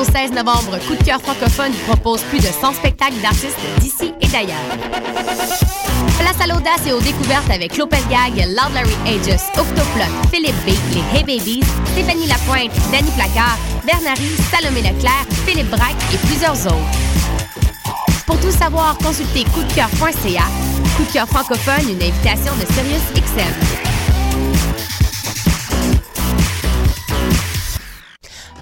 au 16 novembre, Coup de cœur francophone vous propose plus de 100 spectacles d'artistes d'ici et d'ailleurs. Place à l'audace et aux découvertes avec Gag, Loud Larry Aegis, Octoplot, Philippe B, les Hey Babies, Stéphanie Lapointe, Danny Placard, Bernary, Salomé Leclerc, Philippe Braque et plusieurs autres. Pour tout savoir, consultez coupdecoeur.ca. Coup de cœur francophone, une invitation de Sirius XM.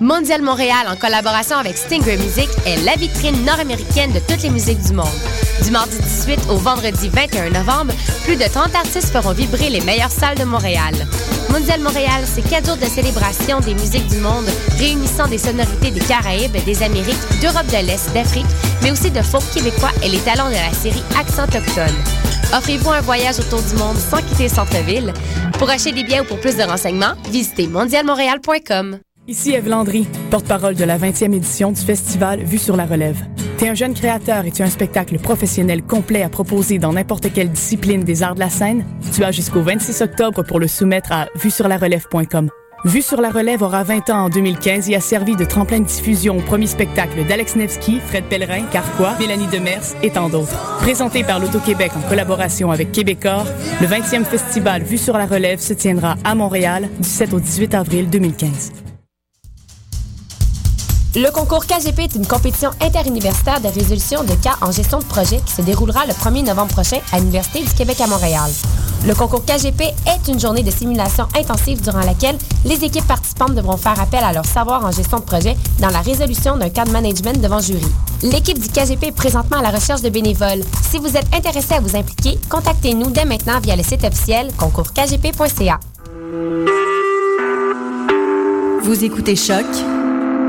Mondial Montréal, en collaboration avec Stinger Music, est la vitrine nord-américaine de toutes les musiques du monde. Du mardi 18 au vendredi 21 novembre, plus de 30 artistes feront vibrer les meilleures salles de Montréal. Mondial Montréal, c'est quatre jours de célébration des musiques du monde, réunissant des sonorités des Caraïbes, des Amériques, d'Europe de l'Est, d'Afrique, mais aussi de folk québécois et les talents de la série Accent Autochtone. Offrez-vous un voyage autour du monde sans quitter le centre-ville. Pour acheter des biens ou pour plus de renseignements, visitez mondialmontréal.com. Ici Eve Landry, porte-parole de la 20e édition du festival Vue sur la relève. T'es un jeune créateur et tu as un spectacle professionnel complet à proposer dans n'importe quelle discipline des arts de la scène? Tu as jusqu'au 26 octobre pour le soumettre à vuesurlarelève.com. Vue sur la relève aura 20 ans en 2015 et a servi de tremplin de diffusion au premier spectacle d'Alex Nevsky, Fred Pellerin, Carquois, Mélanie Demers et tant d'autres. Présenté par l'Auto-Québec en collaboration avec Québecor, le 20e festival Vue sur la relève se tiendra à Montréal du 7 au 18 avril 2015. Le concours KGP est une compétition interuniversitaire de résolution de cas en gestion de projet qui se déroulera le 1er novembre prochain à l'Université du Québec à Montréal. Le concours KGP est une journée de simulation intensive durant laquelle les équipes participantes devront faire appel à leur savoir en gestion de projet dans la résolution d'un cas de management devant jury. L'équipe du KGP est présentement à la recherche de bénévoles. Si vous êtes intéressé à vous impliquer, contactez-nous dès maintenant via le site officiel concourskgp.ca. Vous écoutez Choc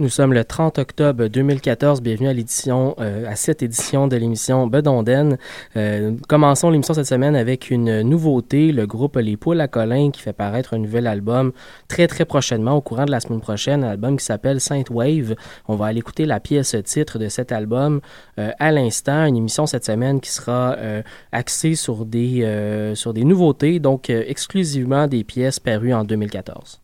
Nous sommes le 30 octobre 2014. Bienvenue à l'édition, euh, à cette édition de l'émission Bedonden. Euh, commençons l'émission cette semaine avec une nouveauté, le groupe Les Poules à Colin qui fait paraître un nouvel album très très prochainement, au courant de la semaine prochaine, un album qui s'appelle Saint Wave. On va aller écouter la pièce titre de cet album euh, à l'instant, une émission cette semaine qui sera euh, axée sur des, euh, sur des nouveautés, donc euh, exclusivement des pièces parues en 2014.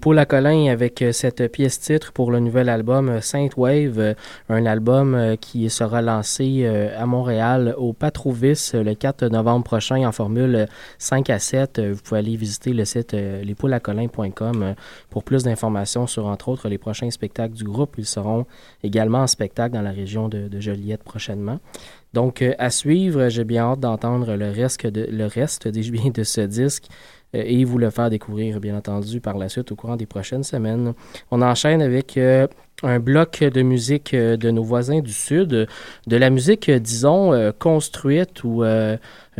Les Poules à Colin avec cette pièce titre pour le nouvel album Saint Wave, un album qui sera lancé à Montréal au Patrovis le 4 novembre prochain en formule 5 à 7. Vous pouvez aller visiter le site lespoulesacolin.com pour plus d'informations sur entre autres les prochains spectacles du groupe. Ils seront également en spectacle dans la région de, Joliette prochainement. Donc, euh, à suivre, j'ai bien hâte d'entendre le reste, de, le reste bien, de ce disque euh, et vous le faire découvrir, bien entendu, par la suite au courant des prochaines semaines. On enchaîne avec euh, un bloc de musique de nos voisins du Sud, de la musique, disons, construite ou euh,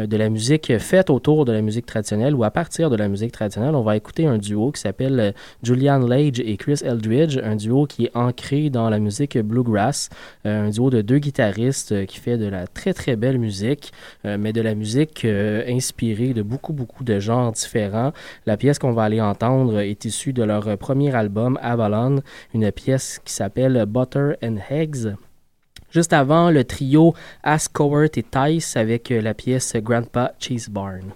de la musique faite autour de la musique traditionnelle ou à partir de la musique traditionnelle. On va écouter un duo qui s'appelle euh, Julian Lage et Chris Eldridge, un duo qui est ancré dans la musique bluegrass, euh, un duo de deux guitaristes qui fait de la très très belle musique, mais de la musique inspirée de beaucoup beaucoup de genres différents. La pièce qu'on va aller entendre est issue de leur premier album Avalon, une pièce qui s'appelle Butter and Eggs. Juste avant, le trio Ask et Tice avec euh, la pièce Grandpa Cheese Barn.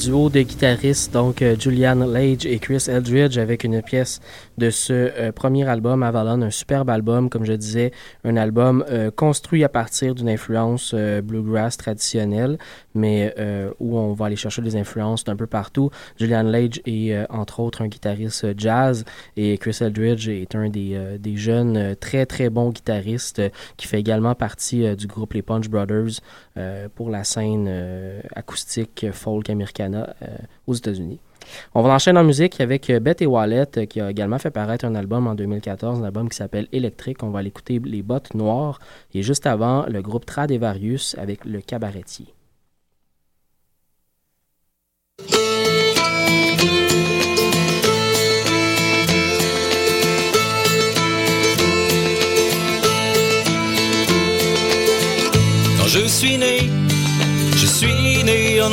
Duo de guitaristes, donc euh, Julian Lage et Chris Eldridge, avec une pièce de ce euh, premier album, Avalon, un superbe album, comme je disais, un album euh, construit à partir d'une influence bluegrass traditionnelle, mais où on va aller chercher des influences d'un peu partout. Julian Lage est entre autres un guitariste jazz et Chris Eldridge est un des, des jeunes très très bons guitaristes qui fait également partie du groupe les Punch Brothers pour la scène acoustique folk americana aux États-Unis. On va enchaîner en musique avec euh, Beth et Wallet, euh, qui a également fait paraître un album en 2014, un album qui s'appelle Électrique. On va l'écouter Les Bottes Noires. Et juste avant, le groupe Tradevarius avec Le Cabaretier.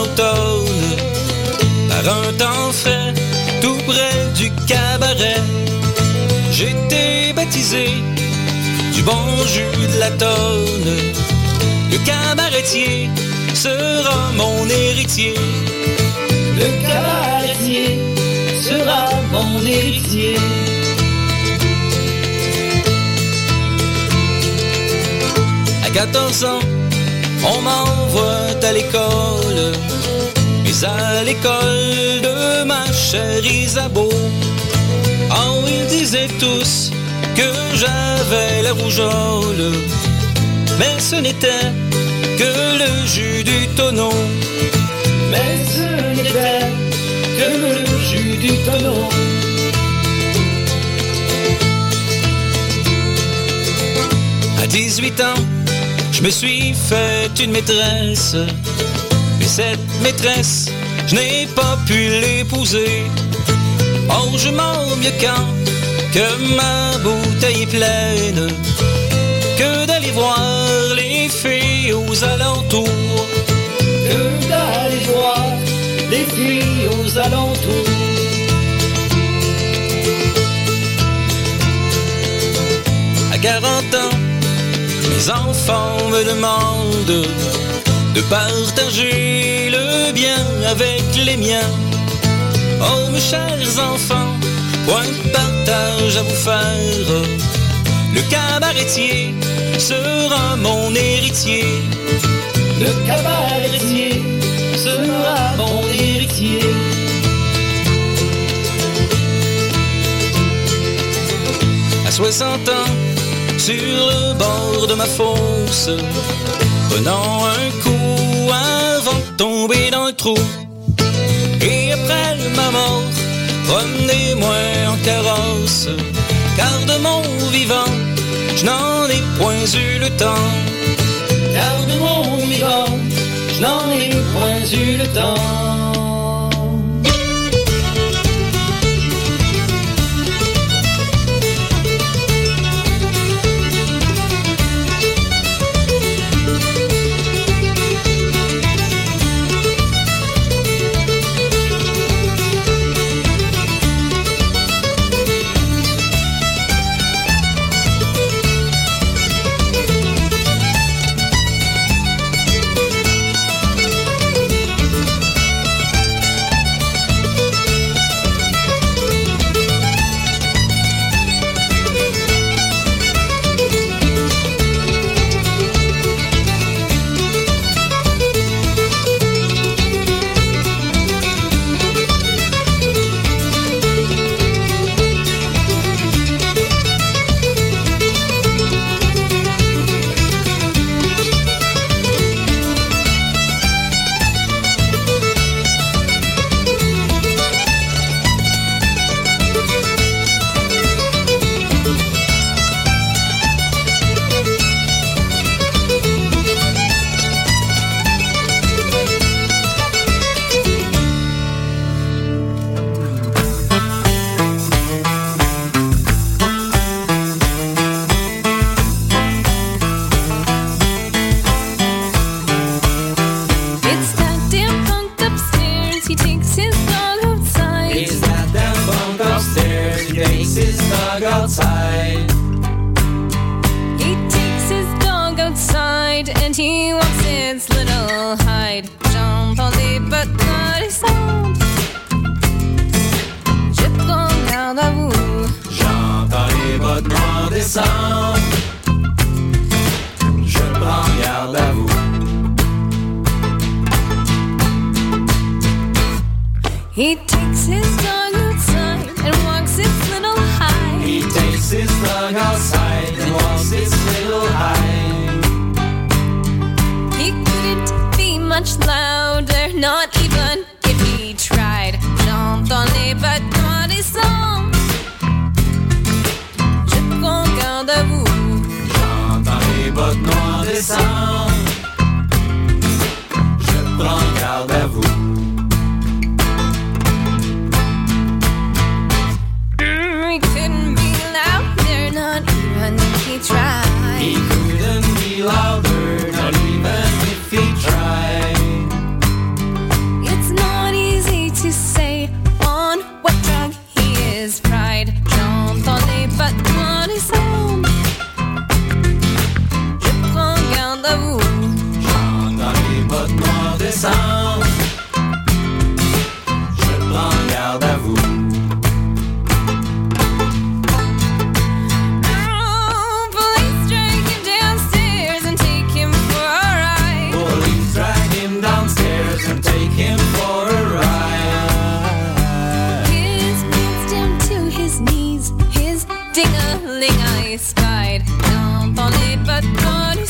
Automne un temps fait, tout près du cabaret. J'étais baptisé du bon jus de la tonne. Le cabaretier sera mon héritier. Le cabaretier sera mon héritier. À 14 ans, on m'envoie à l'école mais à l'école de ma chère Isabeau, oh, ils disaient tous que j'avais la rougeole, mais ce n'était que le jus du tonneau. Mais ce n'était que le jus du tonneau. À 18 ans, je me suis fait une maîtresse cette maîtresse, je n'ai pas pu l'épouser. Oh, je m'en mieux quand que ma bouteille est pleine, que d'aller voir les filles aux alentours. Que d'aller voir les filles aux alentours. À 40 ans, mes enfants me demandent de partager le bien avec les miens. Oh mes chers enfants, point de partage à vous faire. Le cabaretier sera mon héritier. Le cabaretier sera mon héritier. À 60 ans, sur le bord de ma fosse, prenant un coup avant de tomber dans le trou. Et après ma mort, prenez-moi en carrosse, car de mon vivant, je n'en ai point eu le temps. Car de mon vivant, je n'en ai point eu le temps. Ding-a-ling, I spied. Not on it, but not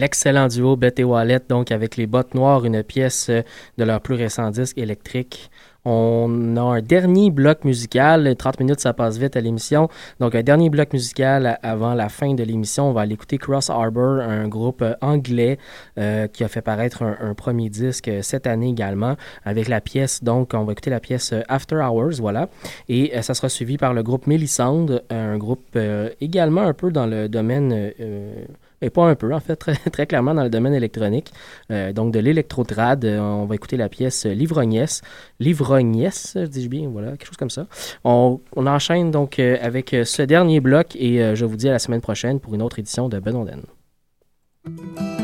L'excellent duo Beth et Wallet, donc avec les bottes noires, une pièce euh, de leur plus récent disque électrique. On a un dernier bloc musical. 30 minutes, ça passe vite à l'émission. Donc, un dernier bloc musical avant la fin de l'émission. On va aller écouter Cross Harbor, un groupe euh, anglais euh, qui a fait paraître un, premier disque cette année également, avec la pièce. Donc, on va écouter la pièce After Hours, voilà. Et ça sera suivi par le groupe Mélissande, un groupe également un peu dans le domaine. Et pas un peu, en fait, très, clairement dans le domaine électronique. Euh, donc, de l'électrotrad, euh, on va écouter la pièce Livrognesse. Livrognesse, dis-je bien, voilà, quelque chose comme ça. On, on enchaîne donc euh, avec ce dernier bloc et je vous dis à la semaine prochaine pour une autre édition de Benonden. Thank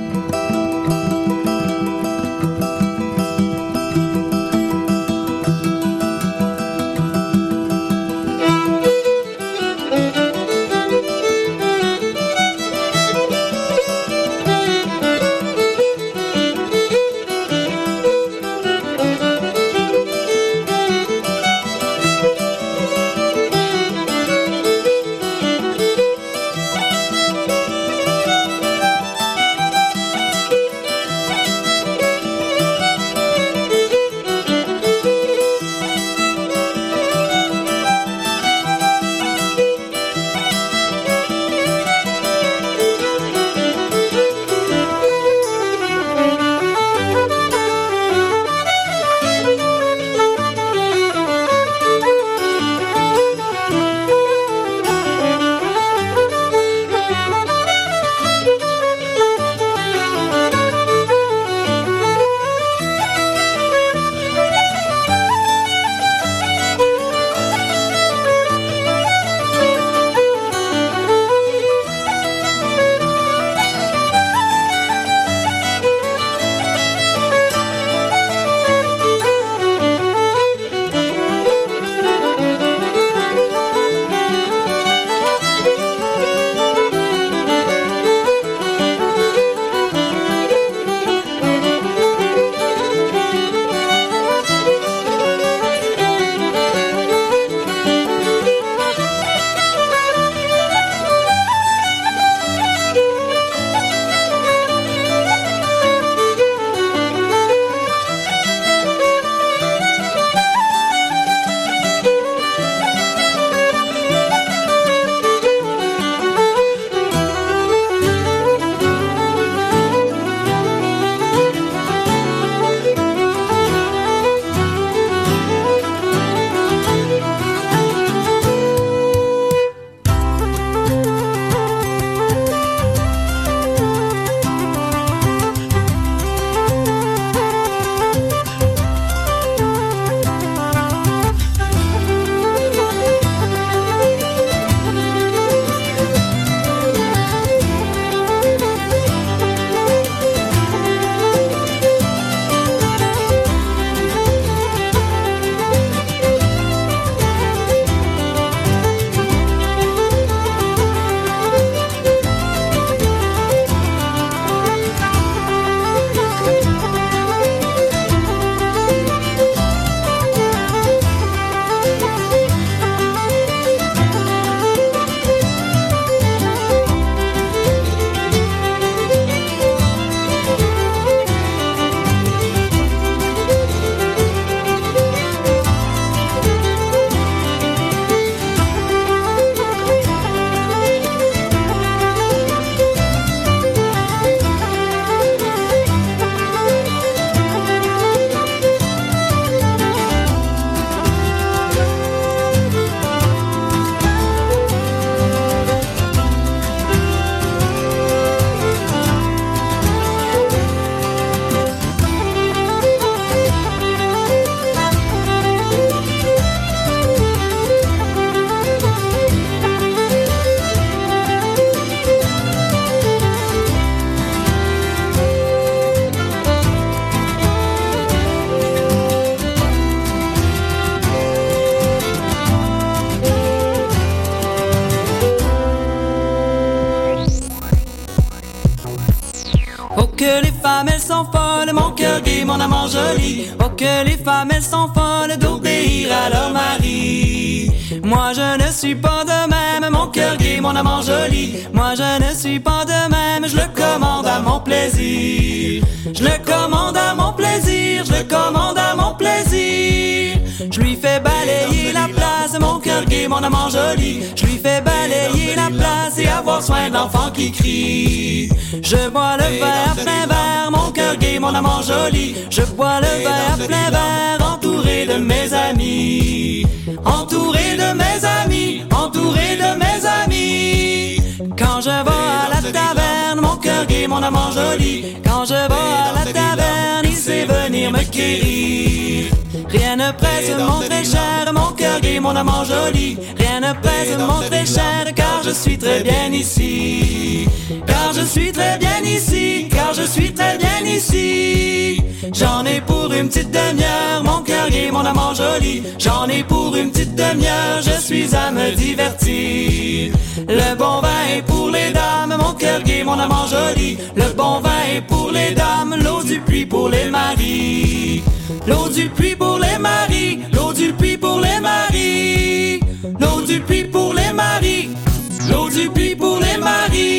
amant joli. Oh que les femmes elles sont folles d'obéir à leur mari. Moi je ne suis pas de même, mon cœur gay, mon amant joli. Moi je ne suis pas de même, je le commande à mon plaisir. Je le commande à mon plaisir, je le commande à mon plaisir. Je lui fais balayer la place, mon cœur gay, mon amant joli. Je lui fais balayer la place et avoir soin d'enfants qui crient. Je bois le verre plein verre, mon cœur gay, mon amant joli. Je bois le verre à plein verre, entouré de mes amis. Entouré de mes amis, entouré de mes amis. Quand je vais à la taverne, mon cœur gay, mon amant joli. Quand je vais à la taverne, venir me quérir. Rien ne presse mon très cher, mon cœur gay, mon amant joli. Rien ne presse mon très cher, car je suis très bien ici. Car je suis très bien ici, car je suis très bien ici. J'en ai pour une petite demi-heure, mon cœur gay, mon amant joli. J'en ai pour une petite demi-heure, je suis à me divertir. Le bon vin est pour les dames, mon cœur gay, mon amant joli. Le bon vin est pour les dames, l'eau du puits pour les maris. L'eau du puits pour les maris, l'eau du puits pour les maris. L'eau du puits pour les